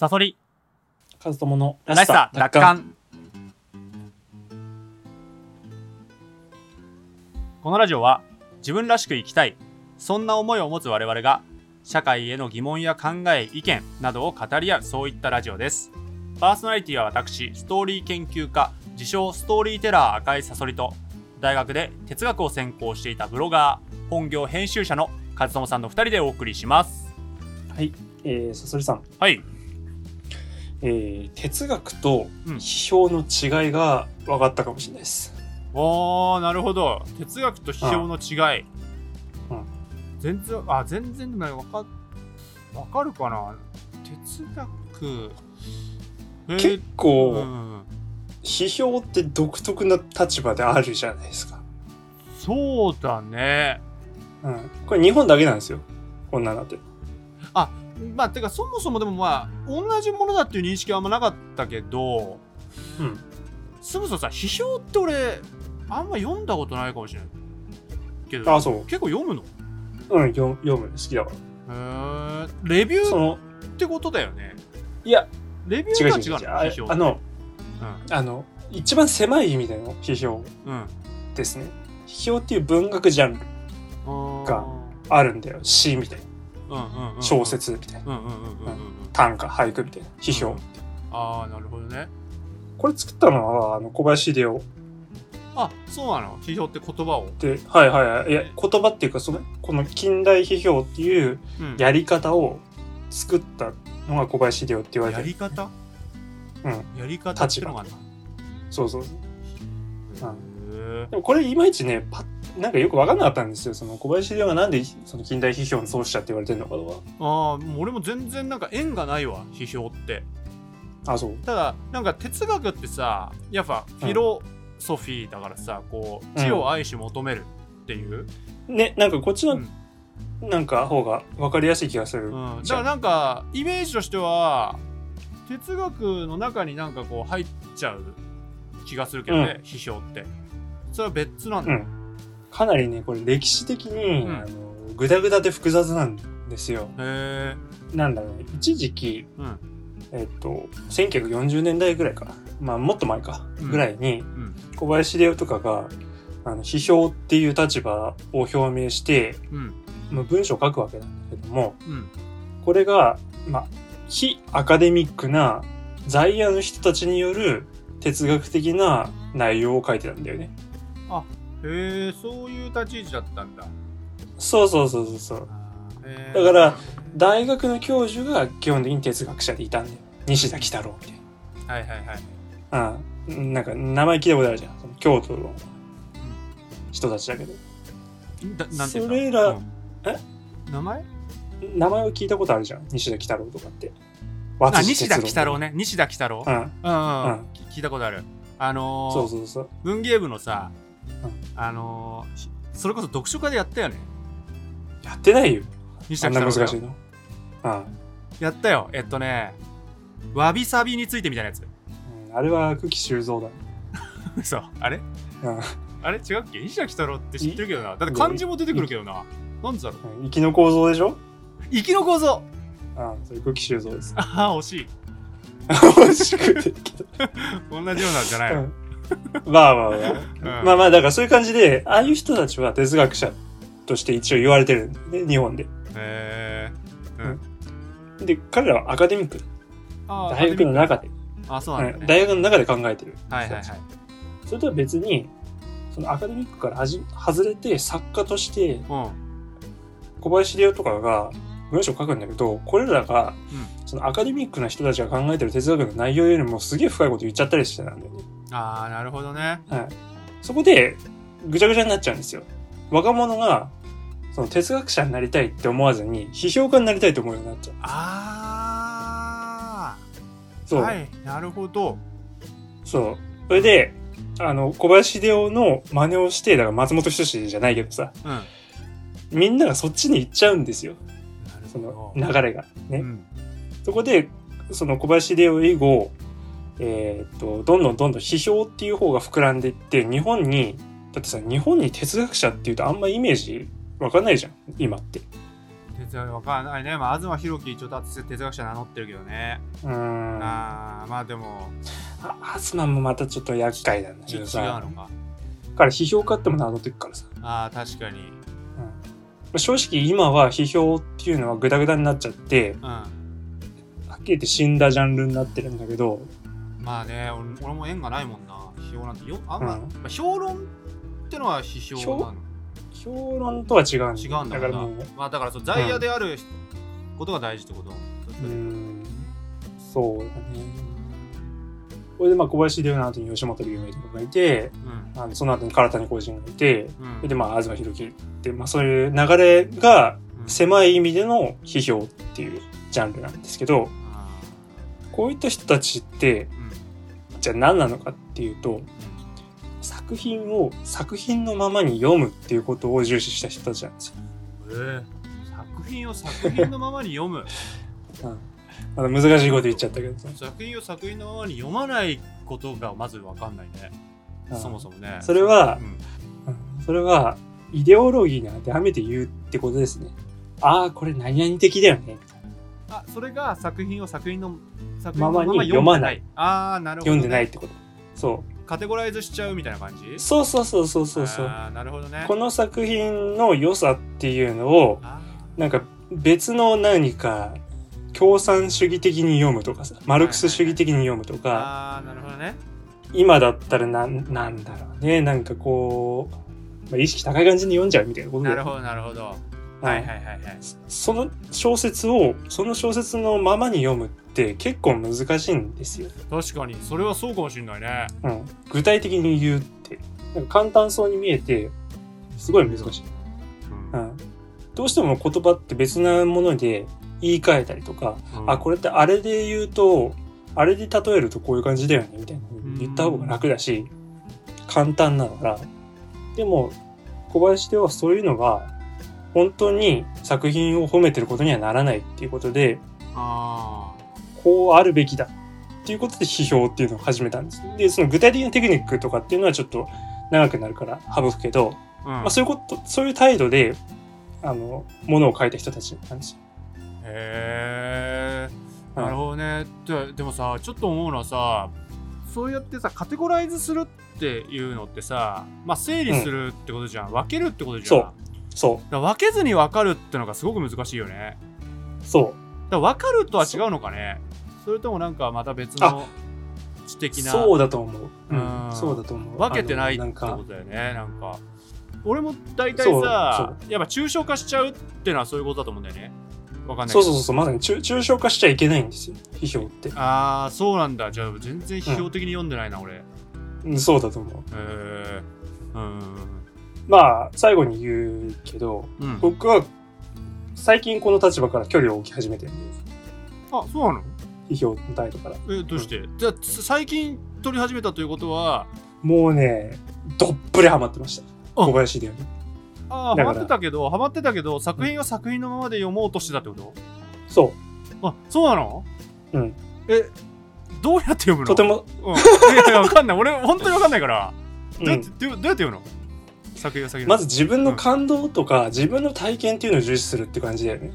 サソリ、カズトモのらしさ、楽観。このラジオは、自分らしく生きたい、そんな思いを持つ我々が、社会への疑問や考え、意見などを語り合う、そういったラジオです。パーソナリティは私、ストーリー研究家、自称ストーリーテラー赤いサソリと、大学で哲学を専攻していたブロガー、本業編集者の和友さんの2人でお送りします。はい、えー、サソリさん、はい。えー、哲学とうん批評の違いが分かったかもしれないです。おーなるほど哲学と批評の違い、うん全然あ全然でもわかわかるかな哲学えー結構、うん批評って独特な立場であるじゃないですか。そうだねうん。これ日本だけなんですよ。こんなのって。まあてかそもそもでもまあ同じものだっていう認識はあんまなかったけどうん。そもそもさ批評って俺あんま読んだことないかもしれないけどあ、そう。結構読むの？うん、読読むの好きだから。へーレビューってことだよねいや、レビュー違う違う違う。あが違うの？批評あの、あの、一番狭い意味での批評うんうんですね。批評っていう文学ジャンルがあるんだよ。詩みたいな。うんうんうん小説みたいな。うんうんうんうんうんうん短歌、俳句みたいな。批評。うんああなるほどねこれ作ったのは、あの、小林秀夫あそうなの？批評って言葉を、で、はいはいはい。いや、言葉っていうか、その、この近代批評っていううんやり方を作ったのが小林秀夫って言われてる。やり方？うん。やり方っていうのがあるそうそうそう。のへでもこれいまいちね、パッなんかよく分かんなかったんですよ。その小林秀夫がなんでその近代批評の創始者って言われてるのかとか。ーああもう俺も全然なんか縁がないわ批評って。あ、そう。ただなんか哲学ってさやっぱフィロソフィーだからさこう知を愛し求めるっていう、ね、なんかこっちの、うん。なんか方が分かりやすい気がする。うん、だじゃあ。からなんかイメージとしては哲学の中になんかこう入っちゃう気がするけどね、批評って。それは別なんだ、うんかなりね、これ歴史的に、うんあの、ぐだぐだで複雑なんですよ。へえなんだろうね、一時期、うんえっと、1940年代ぐらいか。まあ、もっと前か。うんぐらいに、うん小林秀夫とかが、あの、批評っていう立場を表明して、うんまあ、文章を書くわけなんだけども、うんこれが、まあ、非アカデミックな在野の人たちによる哲学的な内容を書いてたんだよね。へえそういう立ち位置だったんだそうそうそうそうそう。だから大学の教授が基本的に哲学者でいたんだよ。西田喜太郎みたいはいはいはいな。うん。なんか名前聞いたことあるじゃん。その京都の人たちだけど。それらうんえ？名前？名前を聞いたことあるじゃん。西田喜太郎とかって。あ和西田喜太郎。ね西田喜太郎？うん。うんうん、うんうん聞いたことあるあのーそうそうそう。文芸部のさ、うんあのそれこそ読書家でやったよね。やってないよ。西あんな難しいの。うん。やったよ。えっとねわびさびについてみたいなやつ。うんあれは久喜修造だ。ね。嘘。あれ？うん。あれ？違うっけ？西田喜太郎って知ってるけどな。だって漢字も出てくるけどな。なんでだろううん。息の構造でしょ？生きの構造。うん。それ久喜修造です。ああ惜しい。惜しくて。同じようなんじゃないの、うん まあまあまあ。うん。まあまあ、だからそういう感じで、ああいう人たちは哲学者として一応言われてるんだよね、日本で。へえうん。で、彼らはアカデミック。大学の中で、あそうなん大学の中で考えてる。はいはいはい。それとは別に、そのアカデミックからはじ外れて作家としてうん。小林秀夫とかが文章を書くんだけど、これらが、うん。そのアカデミックな人たちが考えてる哲学の内容よりもすげえ深いこと言っちゃったりしてたんだよね。ああなるほどねはい。そこで、ぐちゃぐちゃになっちゃうんですよ。若者が、その哲学者になりたいって思わずに、批評家になりたいと思うようになっちゃう。あそう。あはいなるほどそう。それで、あの、小林秀夫の真似をして、だから松本人志じゃないけどさ、うんなみんながそっちに行っちゃうんですよ。るそほの流れが。ね。うんそこで、その小林秀夫以後、えーっと、どんどんどんどん批評っていう方が膨らんでいって、日本に、だってさ、日本に哲学者っていうとあんまイメージわかんないじゃん、今って。哲学わかんないね。まあ、東博樹、ちょっと哲学者名乗ってるけどね。うーん。ああ、まあでも、あアスマンもまたちょっと厄介なんだけどさ。と違うのか。彼批評家っても名乗ってくからさ。ああ、確かに。うん、正直今は批評っていうのはグダグダになっちゃって、うん。はっきり言って死んだジャンルになってるんだけど、まあね、俺俺も縁がないもんな。批評なんて。よ、あんま、うん。まあ、評論ってのは批評なの。評論とは違うんだ。違うんだからな。だからもう、まあだからそう在野であることが大事ってこと、うーん、そうだね。これでまあ小林秀夫の後に吉本龍明とかがいて、うん。あのその後に唐谷浩人がいて、うん。でまあ東博樹って、まあそういう流れがうん。狭い意味での批評っていうジャンルなんですけど、あこういった人たちって、じゃあ何なのかっていうと、作品を作品のままに読むっていうことを重視した人たちなんですよ。えー作品を作品のままに読む？うん、あの難しいこと言っちゃったけど。さ作品を作品のままに読まないことがまず分かんないね、うん。そもそもね。それはう、ん。うん。それはイデオロギーに当てはめて言うってことですね。ああ、これ何々的だよね。あそれが作品を作品の作品ままにのまま読まない。ああなるほど、ね、読んでないってこと。そカテゴライズしちゃうみたいな感じ？う。そうそうそうそうそうそう。あーなるほどね。この作品の良さっていうのを、あなんか別の何か共産主義的に読むとかさ、マルクス主義的に読むとーか、あーなるほどね。今だったらなんなんだろうね、なんかこう、まあ、意識高い感じに読んじゃうみたいなことでなるほどなるほどはいはいはいはい。その小説をその小説のままに読むって結構難しいんですよ、確かに。それはそうかもしれないね。うん、具体的に言うって。なんか簡単そうに見えてすごい難しい、うん。うん、どうしても言葉って別なもので言い換えたりとか、あこれれってあれで言うとあれで例えるとこういう感じだよねみたいな言った方が楽だし簡単ながらでも小林ではそういうのが本当に作品を褒めてることにはならないっていうことであこうあるべきだっていうことで批評っていうのを始めたんです。で、その具体的なテクニックとかっていうのはちょっと長くなるから省くけど、あ、うん。まあそういうこと、そういう態度で、あの、ものを書いた人たちなんですよ。へえうん。なるほどね。ででもさちょっと思うのはさそうやってさカテゴライズするっていうのってさまあ整理するってことじゃん、分けるってことじゃんそう分けずに分かるってのがすごく難しいよねう。そだから分かるとは違うのかねそれともなんかまた別の知的う。なそうだと思う。ううんん。そうだと思う。分けてないってあのなんか、ことだよねなんか俺も大体さやっぱ抽象化しちゃうってのはそういうことだと思うんだよねわかんないそうそうそうまさに抽抽象化しちゃいけないんですよ。批評って。ああそうなんだじゃあ全然批評的に読んでないな、俺へうんそうだと思う。えうんまあ、最後に言うけど、うん。僕は最近この立場から距離を置き始めてる。んで、あそうなの？批評の態度から。えどうして、じゃあつ最近撮り始めたということは？もうね、どっぷりハマってました。あ。小林でより。ああハマってたけどハマってたけど作品は作品のままで読もうとしてたってこと、そあそうなの？うん。えどうやって読むう。の？とても、うん、いやいやわかんない。俺本当にわかんないから。どうやって、うんどうやって読むの？まず自分の感動とか、自分の体験っていうのを重視するって感じだよね。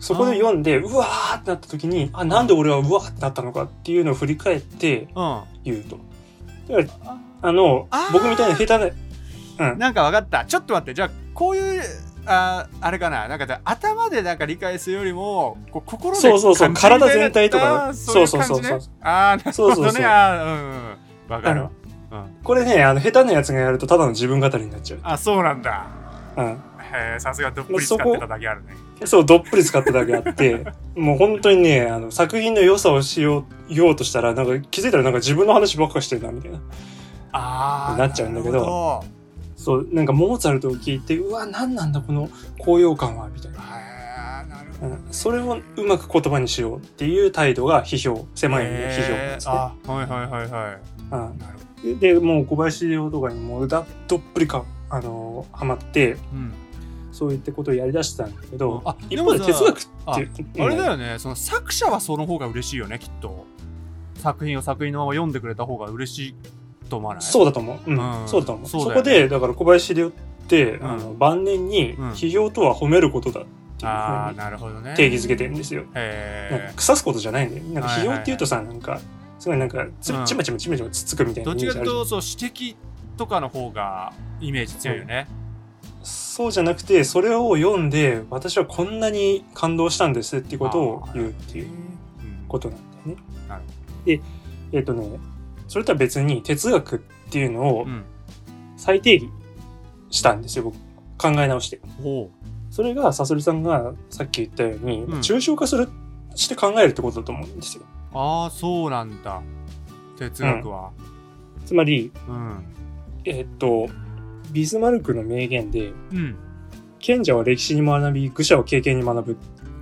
そこで読んで、うわーってなった時に、あ、なんで俺はうわーってなったのかっていうのを振り返ってうん。言うと。だから、あの僕みたいな下手な、うん。なんかわかった。ちょっと待って。じゃあこういうあーあれかな。なんか頭でなんか理解するよりもこう心でそうそうそう。体全体とかそうそうそうそうそう。ああなるほどね。そうそうそう。あーうんうん。わかるわうんこれね、あの、下手なやつがやるとただの自分語りになっちゃう。あそうなんだうん。へえさすがどっぷり使ってただけあるねそう、どっぷり使っただけあって、もう本当にね、あの、作品の良さをしよう、言おうとしたら、なんか気づいたらなんか自分の話ばっかしてるな、みたいな。ああなっちゃうんだけどそう、なんかモーツァルトを聞いて、うわ、何なんだこの高揚感は、みたいな。うん、それをうまく言葉にしようっていう態度が批評、狭い意味で批評なんですね。あはいはいはいはいうんなるほで、もう小林亮とかにもうだどっぷりか、あのハマって、どうん。そういったことをやりだしたんだけど、あ一方ででもさ哲学って、あうん。あれだよね。その作者はその方が嬉しいよねきっと。作品を作品のまま読んでくれた方が嬉しいと思わない？そうだと思う。うん、うん。そうだと思う。そね。こで、だから小林亮って、うん。あの晩年にうん。批評とは褒めることだっていうふああうに定義づけてるんですよ。なんへか腐すことじゃないんだよね。なんかはいはいはい批評っていうとさ、なんか、すごいなんかつ、うんちまちまちまちまつっつくみたいえどっちかというとそう指摘とかの方がイメージ強いよね、そうじゃなくて、それを読んで、私はこんなに感動したんですっていうことを言うっていううんことなんだよね。なるほで、えっ、とね、それとは別に哲学っていうのをうん再定義したんですよ、僕。考え直して。ほそれが、サソリさんがさっき言ったように、うん抽象化する、して考えるってことだと思うんですよ。うああそうなんだ。哲学は。つまり、うん。えっ、と、ビスマルクの名言で、うん、賢者は歴史に学び、愚者は経験に学ぶ。っ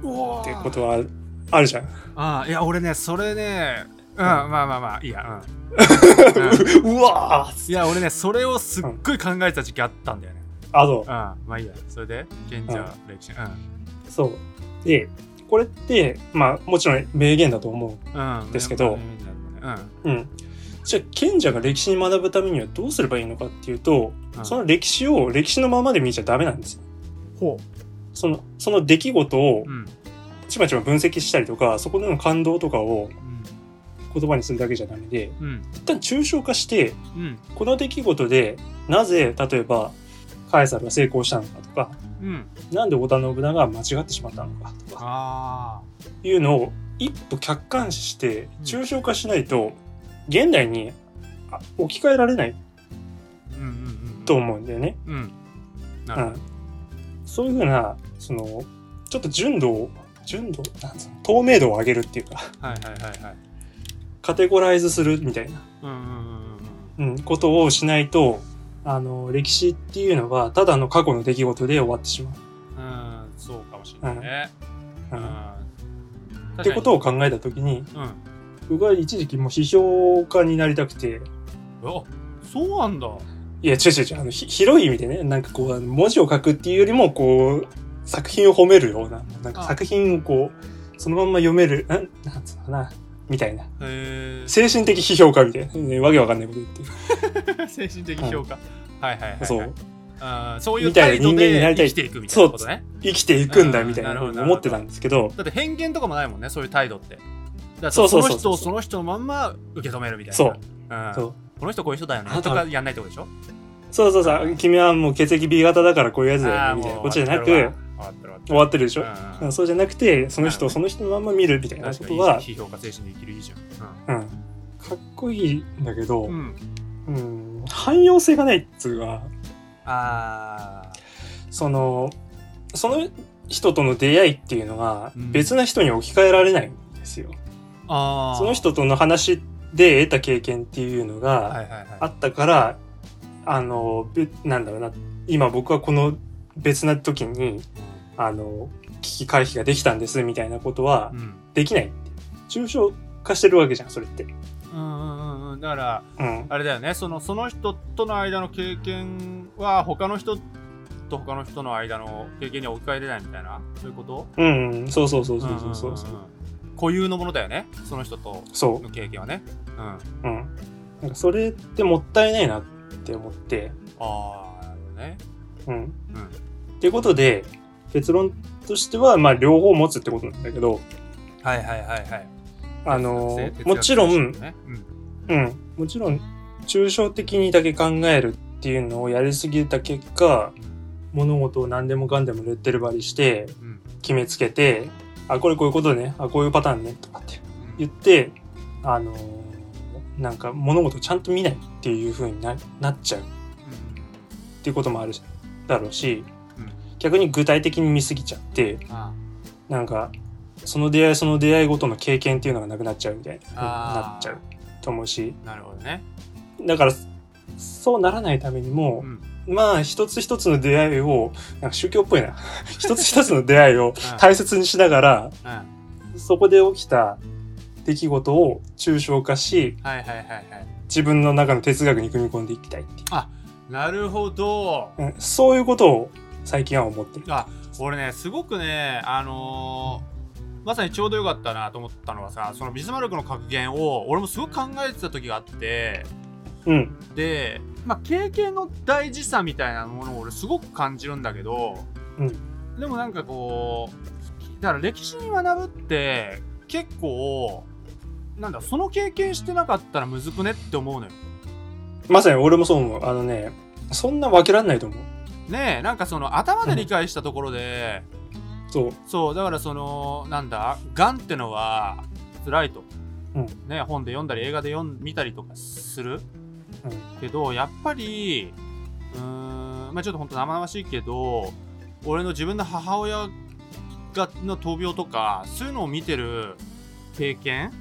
おてことはあるじゃん。ああいや俺ねそれねうんまあまあまあいいやうん、う んうわーいや俺ねそれをすっごい考えてた時期あったんだよね。あ、そう。うん。まあいいやそれで賢者歴史そう。で、これって、まあ、もちろん名言だと思うんうん。ですけど。うん。う。うん。じゃあ、賢者が歴史に学ぶためにはどうすればいいのかっていうと、うん。その歴史を歴史のままで見ちゃダメなんですよ。ほその、その出来事をちまちま分析したりとか、そこでの感動とかをうん。言葉にするだけじゃダメで、うん。一旦抽象化して、うん。この出来事で、なぜ、例えば、カエサルが成功したのかとか、うん。なんで織田信長が間違ってしまったのかとか、あいうのを一歩客観視してうん。抽象化しないと現代にあ置き換えられない。と思うんだよね。うん。そういうふうなそのちょっと純度を純度？なんつうの？透明度を上げるっていうか。どはいはいはいはい。カテゴライズするみたいな、うん、ことをしないとあの歴史っていうのはただの過去の出来事で終わってしまう。うんうんそうかもしれないね。ううん。んってことを考えた時にうん僕は一時期もう批評家になりたくて。あそうなんだ。いや、違う違う違う、あの、ひ広い意味でね、なんかこう、文字を書くっていうよりも、こう、作品を褒めるような、なんかあ作品をこう、そのまんま読める、んなんつうのかな、みたいな。精神的批評家みたいな。ね、わけわかんないこと言って。る。精神的評価。はい。はいはいはいそう。あーそういうみたいな態度人間になりたい。で生きていくみたいなことね。生きていくんだ、うんみたいな思ってたんですけど、だって偏見とかもないもんねそういう態度って。だその人をその人のまんま受け止めるみたいな。そう。うん。そう。この人こういう人だよねとかやんないってことでしょ？そうそうそう、君はもう血液 B 型だからこういうやつだよね、みたいな。ことじゃなく、終わってる。終わってるでしょ、わうん。そうじゃなくて、その人をうん。その人のまんま見るみたいなことは、批評家精神で生きるいいじゃん。うん。かっこいいんだけど、うん。うん。うん、汎用性がないっつうか、あその、その人との出会いっていうのがうん。別な人に置き換えられないんですよ。ーあー。その人との話で得た経験っていうのがはいはいはあったから、あの、べなんだろうな、今僕はこの別な時に、あの、危機回避ができたんですみたいなことはできない。って。抽象化してるわけじゃん、それって。うんうんうん。うんだからうん。あれだよね。そのその人との間の経験は他の人と他の人の間の経験には置き換えれないみたいな？そういうこと？うん、うん、そうそうそうそうそうそう。んんん。固有のものだよね。その人とそう。の経験はね。うん。うん。なんかそれってもったいないなって思って、ああなるほどね。うん。うん。っていうことで、結論としては、まあ、両方持つってことなんだけど、はいはいはいはい。あのもちろん、ね。うん。うん、もちろん、抽象的にだけ考えるっていうのをやりすぎた結果、物事を何でもかんでもレッテル張りして、うん。決めつけて、あ、これこういうことね、あ、こういうパターンね、とかって言って、あのなんか物事をちゃんと見ないっていう風にななっちゃう。っていうこともあるだろうし、うん逆に具体的に見すぎちゃってあなんかその出会いその出会いごとの経験っていうのがなくなっちゃうみたいなあーなっちゃうと思うし。あなるほどね。だからそうならないためにもう、ん。まあ一つ一つの出会いをなんか宗教っぽいな。一つ一つの出会いを 大切にしながらうん。そこで起きた出来事を抽象化しはいはいはいはい。自分の中の哲学に組み込んでいきたいっていう。なるほど。うんそういうことを最近は思ってる。あ俺ねすごくねあのーまさにちょうどよかったなと思ったのはさそのビスマルクの格言を俺もすごく考えてた時があってうん。で、まあ、経験の大事さみたいなものを俺すごく感じるんだけど、うんでもなんかこうだから歴史に学ぶって結構なんだその経験してなかったらむずくねって思うのよまさに俺もそう思う。あのね、そんな分けらんないと思う。ねえなんかその頭で理解したところで、そう。そうだからそのなんだがんってのは辛いと、うんね本で読んだり映画で読ん見たりとかする？うん。けどやっぱりうーんまあちょっと本当生々しいけど俺の自分の母親がの闘病とかそういうのを見てる経験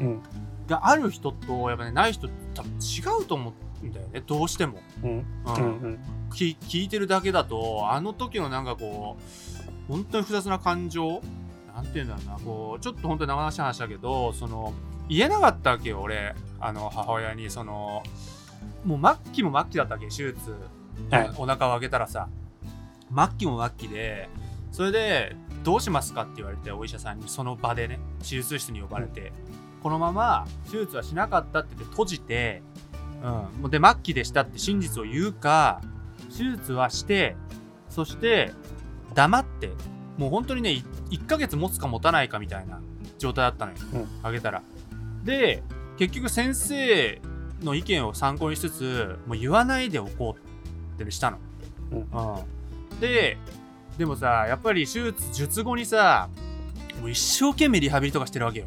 うん。がある人とやっぱねない人多分違うと思うんだよねどうしても、うん。うん。うん。うん。き聞いてるだけだとあの時のなんかこう本当に複雑な感情なんて言うんだろうなこうちょっと本当に生々しい話だけどその言えなかったわけよ俺。あの母親にそのもう末期も末期だったわけ手術、はい。お腹を開けたらさ。末期も末期でそれでどうしますかって言われてお医者さんにその場でね手術室に呼ばれて、このまま手術はしなかったって言って閉じて、うん、で末期でしたって真実を言うか手術はしてそして黙ってもう本当にねい1ヶ月持つか持たないかみたいな状態だったのよ、うん。あげたら。で結局先生の意見を参考にしつつもう言わないでおこうってしたの、うん。うん。ででもさやっぱり手術術後にさもう一生懸命リハビリとかしてるわけよ、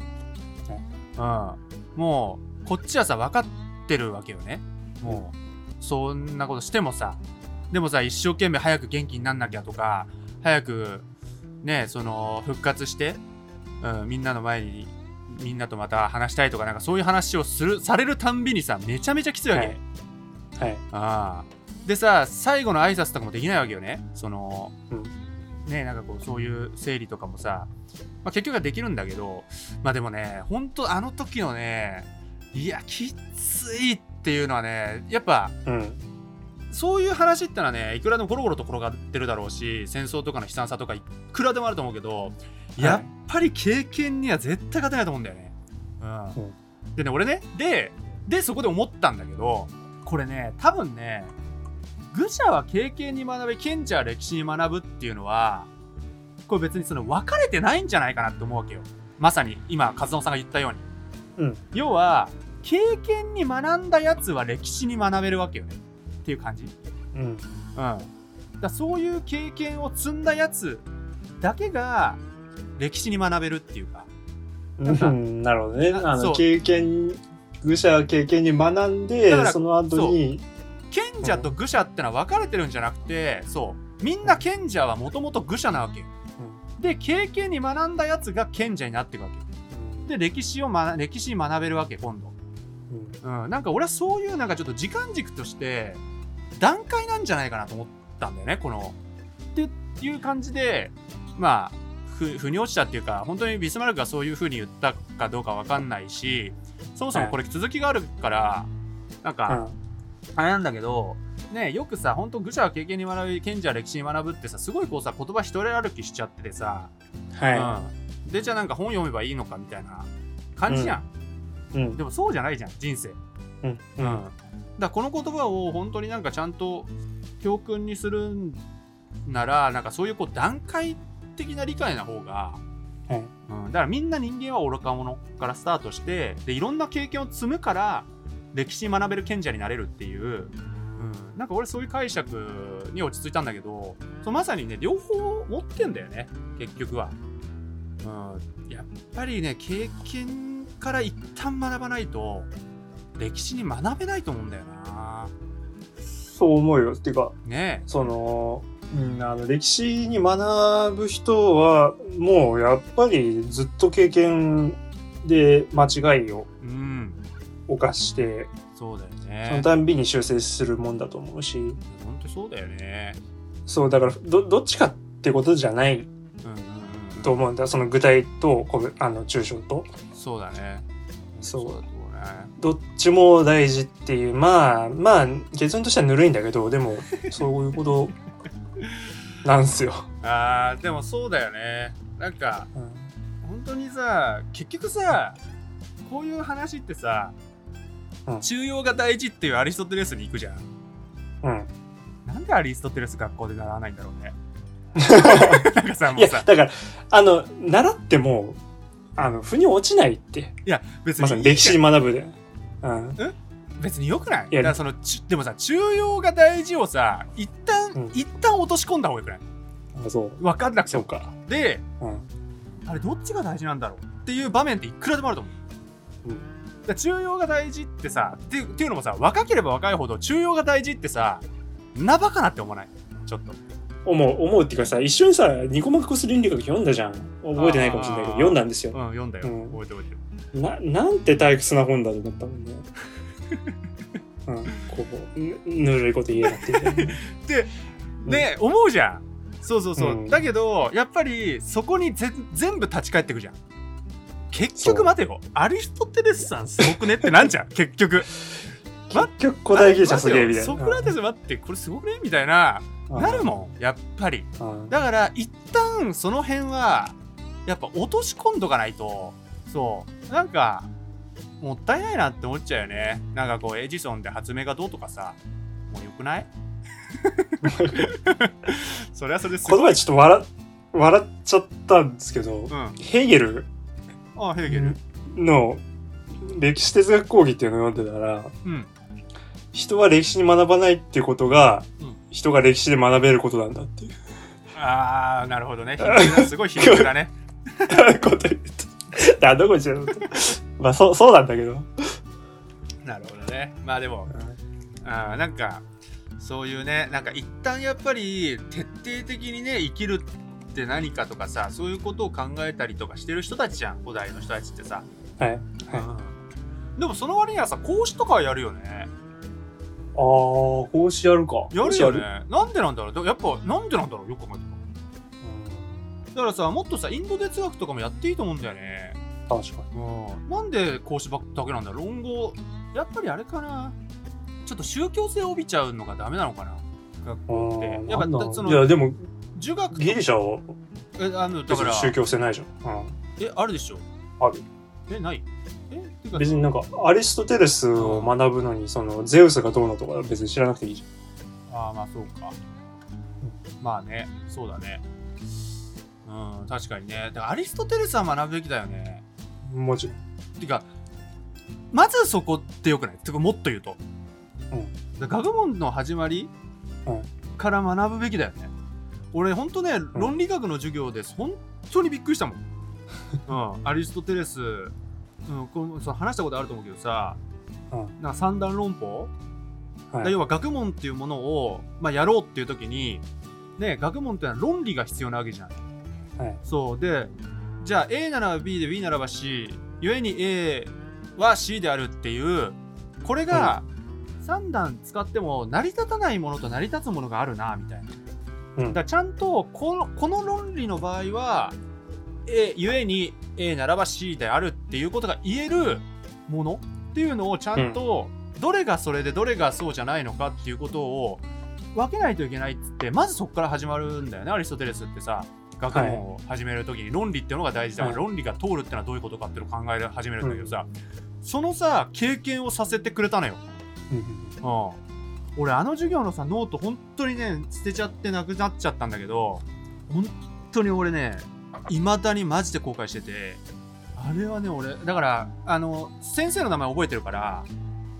うん、もうこっちはさ分かってるわけよね。もうそんなことしてもさでもさ一生懸命早く元気になんなきゃとか早くねその復活して、うん、みんなの前にみんなとまた話したいとかなんかそういう話をするされるたんびにさめちゃめちゃきついわけ、はい。はい。ああ。でさ最後の挨拶とかもできないわけよね。その、うん。ねなんかこうそういう整理とかもさ、まあ、結局はできるんだけどまあでもねほんとあの時のねいやきついっていうのはねやっぱうん。そういう話ってのはねいくらでもゴロゴロと転がってるだろうし戦争とかの悲惨さとかいくらでもあると思うけど、やっぱり経験には絶対勝てないと思うんだよね。うん。う。んでね俺ねででそこで思ったんだけどこれね多分ね愚者は経験に学び賢者は歴史に学ぶっていうのはこれ別にその分かれてないんじゃないかなって思うわけよ。まさに今和野さんが言ったように、うん。要は経験に学んだやつは歴史に学べるわけよねっていう感じ。うん。うん、だそういう経験を積んだやつだけが歴史に学べるっていうか。なんか。うんなるほどね。あの、経験、愚者は経験に学んでその後に、賢者と愚者ってのは分かれてるんじゃなくてそう。みんな賢者はもともと愚者なわけよ、で経験に学んだやつが賢者になっていくわけよで歴史を、ま、歴史に学べるわけ今度。うん。うん、なんか俺はそういうなんかちょっと時間軸として段階なんじゃないかなと思ったんだよねこの。っていう感じでまあふ腑に落ちたっていうか本当にビスマルクがそういう風に言ったかどうかわかんないしそもそもこれ続きがあるからなんかあれなんだけどねよくさ本当愚者は経験に学び賢者は歴史に学ぶってさすごいこうさ言葉一人歩きしちゃっててさ、はうん、でじゃあなんか本読めばいいのかみたいな感じじゃん、い。うん。でもそうじゃないじゃん人生うん。うん、だからこの言葉を本当になんかちゃんと教訓にするんならなんかそういうこう段階的な理解な方が、はい。うん、だからみんな人間は愚か者からスタートしてでいろんな経験を積むから歴史に学べる賢者になれるっていう、うん、なんか俺そういう解釈に落ち着いたんだけどそうまさにね両方持ってんだよね結局は、うん、やっぱりね経験から一旦学ばないと歴史に学べないと思うんだよな。そう思うよ。っていうか、ね。その、うん、あの、歴史に学ぶ人は、もうやっぱりずっと経験で間違いをえうん。犯して、そうだよそのねたんびに修正するもんだと思うし、本当そうだよね。そう、だから、ど、どっちかってことじゃないうんうんうんうんと思うんだ。その具体と、あの、抽象と。そうだね。そう。だね。どっちも大事っていう、まあ、まあ、結論としてはぬるいんだけど、でも、そういうことなんすよ。あーでもそうだよね。なんかうん。本当にさ結局さこういう話ってさ、うん。中庸が大事っていうアリストテレスに行くじゃん。うん。なんでアリストテレス学校で習わないんだろうね なんかさいや、もうさだから、あの、習っても、あの、腑に落ちないって。いや別にまさに歴史学ぶで。うん。別によくない？いやそのちでもさ中庸が大事をさ一旦、うん一旦落とし込んだ方がよくない？あそう。分かんなくてうか。でうん。あれどっちが大事なんだろうっていう場面っていくらでもあると思う。うんだ中庸が大事ってさっていうっていうのもさ若ければ若いほど中庸が大事ってさなばかなって思わない？ちょっと思う、思うっていうかさ、一緒にさ、ニコマクコス倫理学読んだじゃん。覚えてないかもしれないけど、読んだんですよ。うん読んだよ、うん。覚えて覚えてる。な、なんて退屈な本だと思ったもんね。うん、こう、ぬぬるいこと言えなくて。で、思うじゃん。そうそうそう、うん。だけどやっぱりそこにぜ全部立ち返ってくじゃん。結局待てよ。アリストテレスさんすごくねってなんじゃん。結局結局古代ギリシャすげえみたいな。ソクラテス待ってこれすごくね？みたいな。うんなるもんやっぱり。うんだから一旦その辺はやっぱ落とし込んどかないと。そう。なんかもったいないなって思っちゃうよね。なんかこうエジソンで発明がどうとかさ。もうよくない？それはそれです。この前ちょっと笑笑っちゃったんですけど、うん。ヘーゲル？あヘーゲル。の歴史哲学講義っていうのを読んでたら、うん人は歴史に学ばないっていうことが、うん。人が歴史で学べることなんだっていう。ああなるほどね。すごい皮肉だね。こと言った。あ、どこにしようまあ、そう、そうなんだけど。なるほどね。まあでもあーなんかそういうねなんか一旦やっぱり徹底的にね生きるって何かとかさそういうことを考えたりとかしてる人たちじゃん。古代の人たちってさ、はい。はい。でもその割にはさ講師とかはやるよねあー、講師やるか。やるよね。なんでなんだろう？だやっぱなんでなんだろう？よく考えてだからさもっとさインド哲学とかもやっていいと思うんだよね。うん。確かうん。なんで講師ばっだけなんだ論語やっぱりあれかな。ちょっと宗教性を帯びちゃうのがダメなのかな？学校って。に。やっぱそのいや、でも、儒学とギリシャはえあのだから。宗教性ないじゃん。うん。えあるでしょ？ある。えない？別になんか、アリストテレスを学ぶのに、その、ゼウスがどうのとか別に知らなくていいじああまあそうか、まあねそうだね。うん確かにね。だからアリストテレスは学ぶべきだよね。ゃん。もちろん。てかまずそこってよくない？てかもっと言うと、うん。学問の始まりうん。から学ぶべきだよね。俺ほんとね論理学の授業です。本当にびっくりしたもん、うん、アリストテレス、うん、このそう話したことあると思うけどさ、うんなんか三段論法？はい。要は学問っていうものを、まあ、やろうっていう時に、ね、学問っていうのは論理が必要なわけじゃん。はい。そうでじゃあ A なら B で B ならば C 故に A は C であるっていうこれが3段使っても成り立たないものと成り立つものがあるなみたいな。うんだちゃんとこのこの論理の場合は A 故に A ならば C であるっていうことが言えるものっていうのをちゃんと、どれがそれでどれがそうじゃないのかっていうことを分けないといけないっつってまずそこから始まるんだよねアリストテレスってさ学問を始める時に。論理っていうのが大事だ。から、はい論理が通るってのはどういうことかっていうのを考え始めるんだけどさ、そのさ経験をさせてくれたのよ。俺あの授業のさノート本当にね捨てちゃってなくなっちゃったんだけど本当に俺ねいまだにマジで後悔しててあれはね俺だからあの先生の名前覚えてるから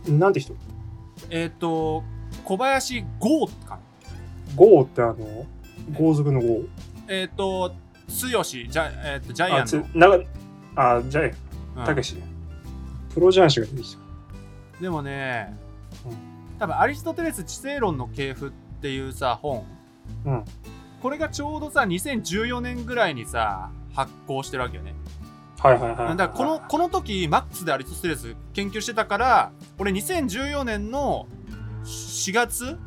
うん。なんて人？えっ、と小林剛かなゴーってあの、豪族のゴー。えっ、と剛ジャ,、えー、とジャイアンの、なんか、あ、じゃうんあ、たけし。プロ雀士が出てきた。でもね、うん多分アリストテレス知性論の系譜っていうさ本うん。これがちょうどさ2014年ぐらいにさ発行してるわけよね。はいはいはい。だからこのこの時マックスでアリストテレス研究してたから俺2014年の4月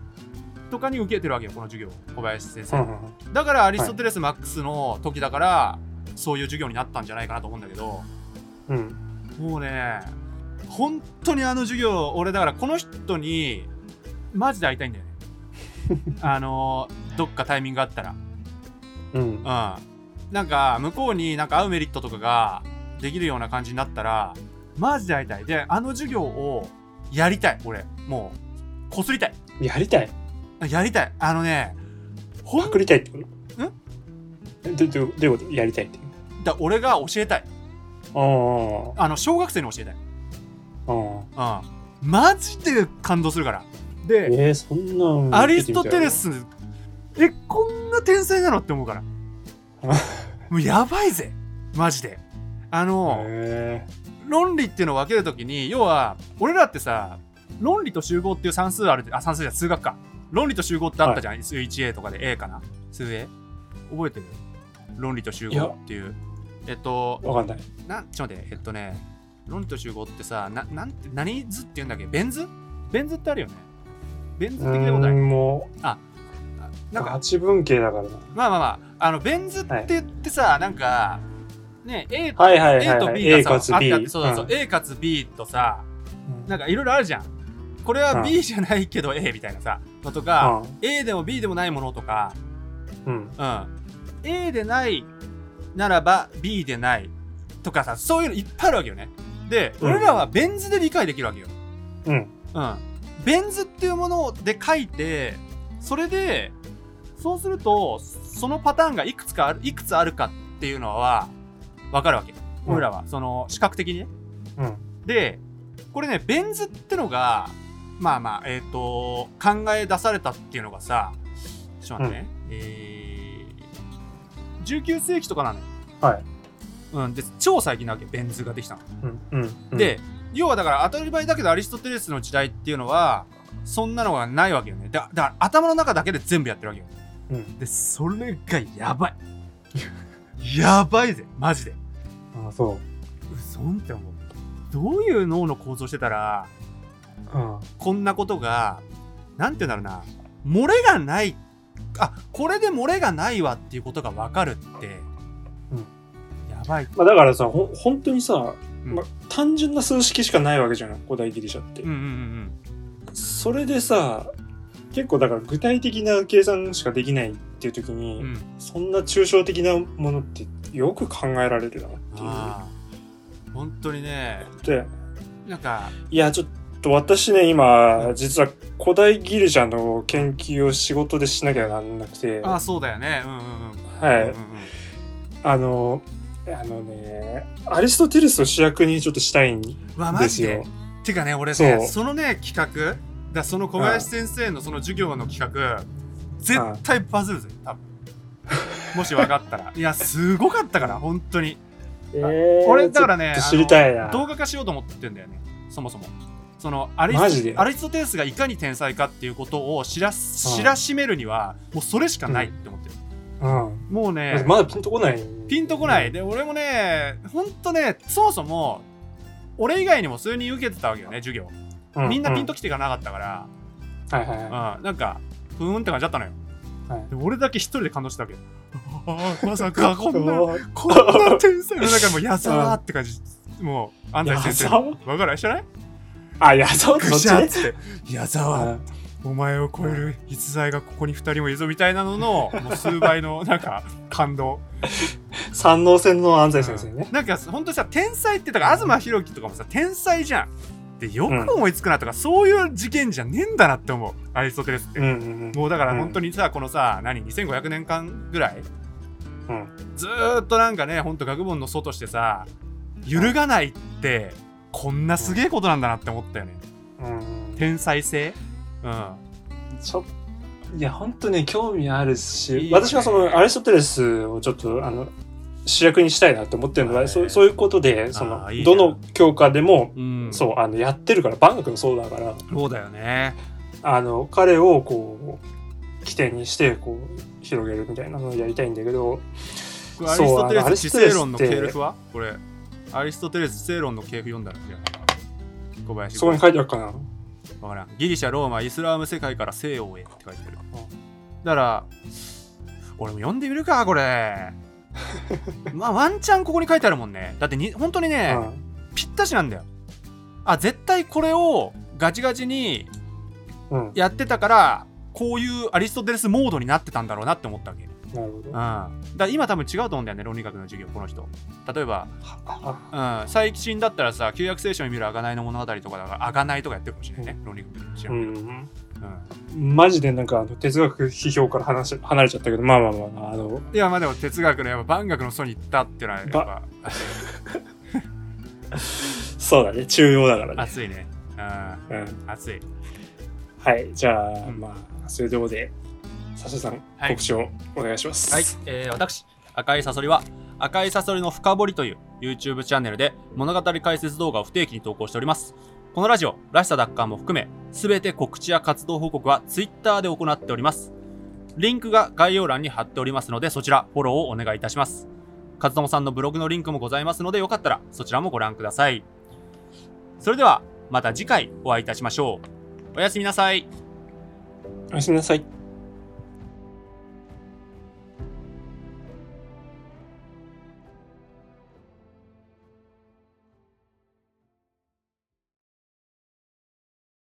とかに受けてるわけよこの授業。小林先生、うんうんうん。だからアリストテレスマックスの時だから、そういう授業になったんじゃないかなと思うんだけど。うん。もうね本当にあの授業俺だからこの人にマジで会いたいんだよね あのどっかタイミングがあったらうんうん。なんか、向こうになんか会うメリットとかができるような感じになったら、マジで会いたい。で、あの授業をやりたい、俺。もう、こすりたい。やりたい？やりたい。あのね、ほんパクりたいってこと？えどどどういうこと？やりたいってだ俺が教えたいあーあの小学生に教えたいあーうんマジで感動するからでえー、そんなんアリストテレスえこんな天才なのって思うから。もうやばいぜ。マジで。あの、へ論理っていうのを分けるときに要は俺らってさ論理と集合っていう算数あるあ算数じゃ数学か。論理と集合ってあったじゃん、数 1A とかで A かな。数 A 覚えてる？論理と集合っていう。えっとえわかんない。なんちょっと待って。えっとね論理と集合ってさななんて何図って言うんだっけ？ベン図？ベン図ってあるよねベン図うって聞い。たことないもうなんか。八分形だからな。まあまあまあ。あのベン図って言ってさ、なんかね A と,、はいはいはい。A とはい B が A さかつ B あってそうそうそう、うん。A かつ B とさうん。なんかいろいろあるじゃん。これはうん。B じゃないけど A みたいなさのとか、A でも B でもないものとか。うん。うん。A でないならば B でないとかさそういうのいっぱいあるわけよね。で、うん。俺らはベン図で理解できるわけよ。うん。うんベン図っていうもので書いてそれでそうするとそのパターンがいくつかあるいくつあるかっていうのは分かるわけ。うん。俺らは。その視覚的にね。うん。でこれねベン図ってのがまあまあえっ、と考え出されたっていうのがさちょっと待ってね、えー、19世紀とかなのよ。はい。うん。で超最近なわけベン図ができたの。うんうんうん。で、要はだから当たり前だけどアリストテレスの時代っていうのはそんなのがないわけよね。だだから頭の中だけで全部やってるわけよ。うん。でそれがやばい。やばいぜマジで。あそう。そんって思う。どういう脳の構造してたらうん。こんなことがなんて言うんだろうな。漏れがない。あこれで漏れがないわっていうことが分かるって、うん。やばい。まあだからさほ本当にさ、うん。まあ、単純な数式しかないわけじゃない古代ギリシャって、うんうんうんそれでさ結構だから具体的な計算しかできないっていう時に、うん。うんそんな抽象的なものってよく考えられるなっていう。本当にね。でなんかいやちょっと私ね今実は古代ギリシャの研究を仕事でしなきゃなんなくて。ああそうだよね。うんうんうん。はい、うんうんうん。あのあのねアリストテレスを主役にちょっとしたいんでですよ。てかね俺ねそのね企画だ。その小林先生のその授業の企画絶対バズるぜ多分。もし分かったら。いやすごかったから本当に。えー俺だからね知りたいな。動画化しようと思ってんだよね。そもそも。そのアリアリストテレスがいかに天才かっていうことを知ら知らしめるにはもうそれしかないって思ってる、うんもうねまだピンとこない。ピンとこない。で、俺もね、ほんとね、そもそも、俺以外にも数人受けてたわけよね、授業。うみんなピンとききてがなかったから、て、はいはいはうん、なんか、ふーんって感じだったのよ。はい。で俺だけ一人で感動したわけよ。ああ、まさか、こいんな、こんな天才の中もう矢沢って感じ。もう、安西先矢沢生。わかる？知らない？あいやそうそぐって、矢う沢、んお前を超える逸材がここに二人もいるぞみたいなのの、もう数倍の、なんか、感動。三能線の安西先生ね、なんか本当にさ天才ってだから東博樹とかもさ天才じゃん。でよく思いつくなとか、そういう事件じゃねえんだなって思う。アリストテレスって、うんうんうんもうだから本当にさ、このさ何2500年間ぐらいうん。ずーっとなんかねほんと学問の祖としてさ揺るがないってこんなすげえことなんだなって思ったよね。うん。天才性。うんちょいや本当ね興味あるいしいよね。私がそのアリストテレスをちょっとあの主役にしたいなって思ってるのは、はい。そうそういうことでそのあーいいどの教科でも、うん。そうあのやってるからバンクもそうだから。そうだよね。あの彼をこう起点にしてこう広げるみたいなのをやりたいんだけどこれアリストテレス知そうあのアリストテレスって性論の系譜はこれアリストテレス知性論の系譜読んだらじゃあ小林そこに書いてあるかな？わからん。ギリシャローマイスラーム世界から西洋へって書いてある。うんだから俺も読んでみるかこれ。まあワンチャンここに書いてあるもんね。だってに本当にね、ぴったしなんだよ。あ絶対これをガチガチにうん、うん、やってたからこういうアリストテレスモードになってたんだろうなって思ったわけなるほど。うん、だ今多分違うと思うんだよね論理学の授業この人。例えば、あうん、最新だったらさ旧約聖書に見る贖いの物語とかだから贖いとかやってるかもしれないね論理学の知らうん。けどんうんうん。マジでなんかあの哲学批評から話し離れちゃったけど、まあまあまあまあ、あの、いやまあでも哲学のやっぱ万学の祖に行ったっていうのはやっぱ そうだね、中庸だからね。熱いね。うん。うん。熱い。はい、じゃあ、うん。まあ、そういうところで、サさん、はい。告知をお願いします。はい、えー、私赤いサソリは赤いサソリの深掘りという YouTube チャンネルで物語解説動画を不定期に投稿しております。このラジオらしさ奪還も含めすべて告知や活動報告は Twitter で行っております。リンクが概要欄に貼っておりますのでそちらフォローをお願いいたします。和友さんのブログのリンクもございますのでよかったらそちらもご覧ください。それではまた次回お会いいたしましょう。おやすみなさい。おやすみなさい。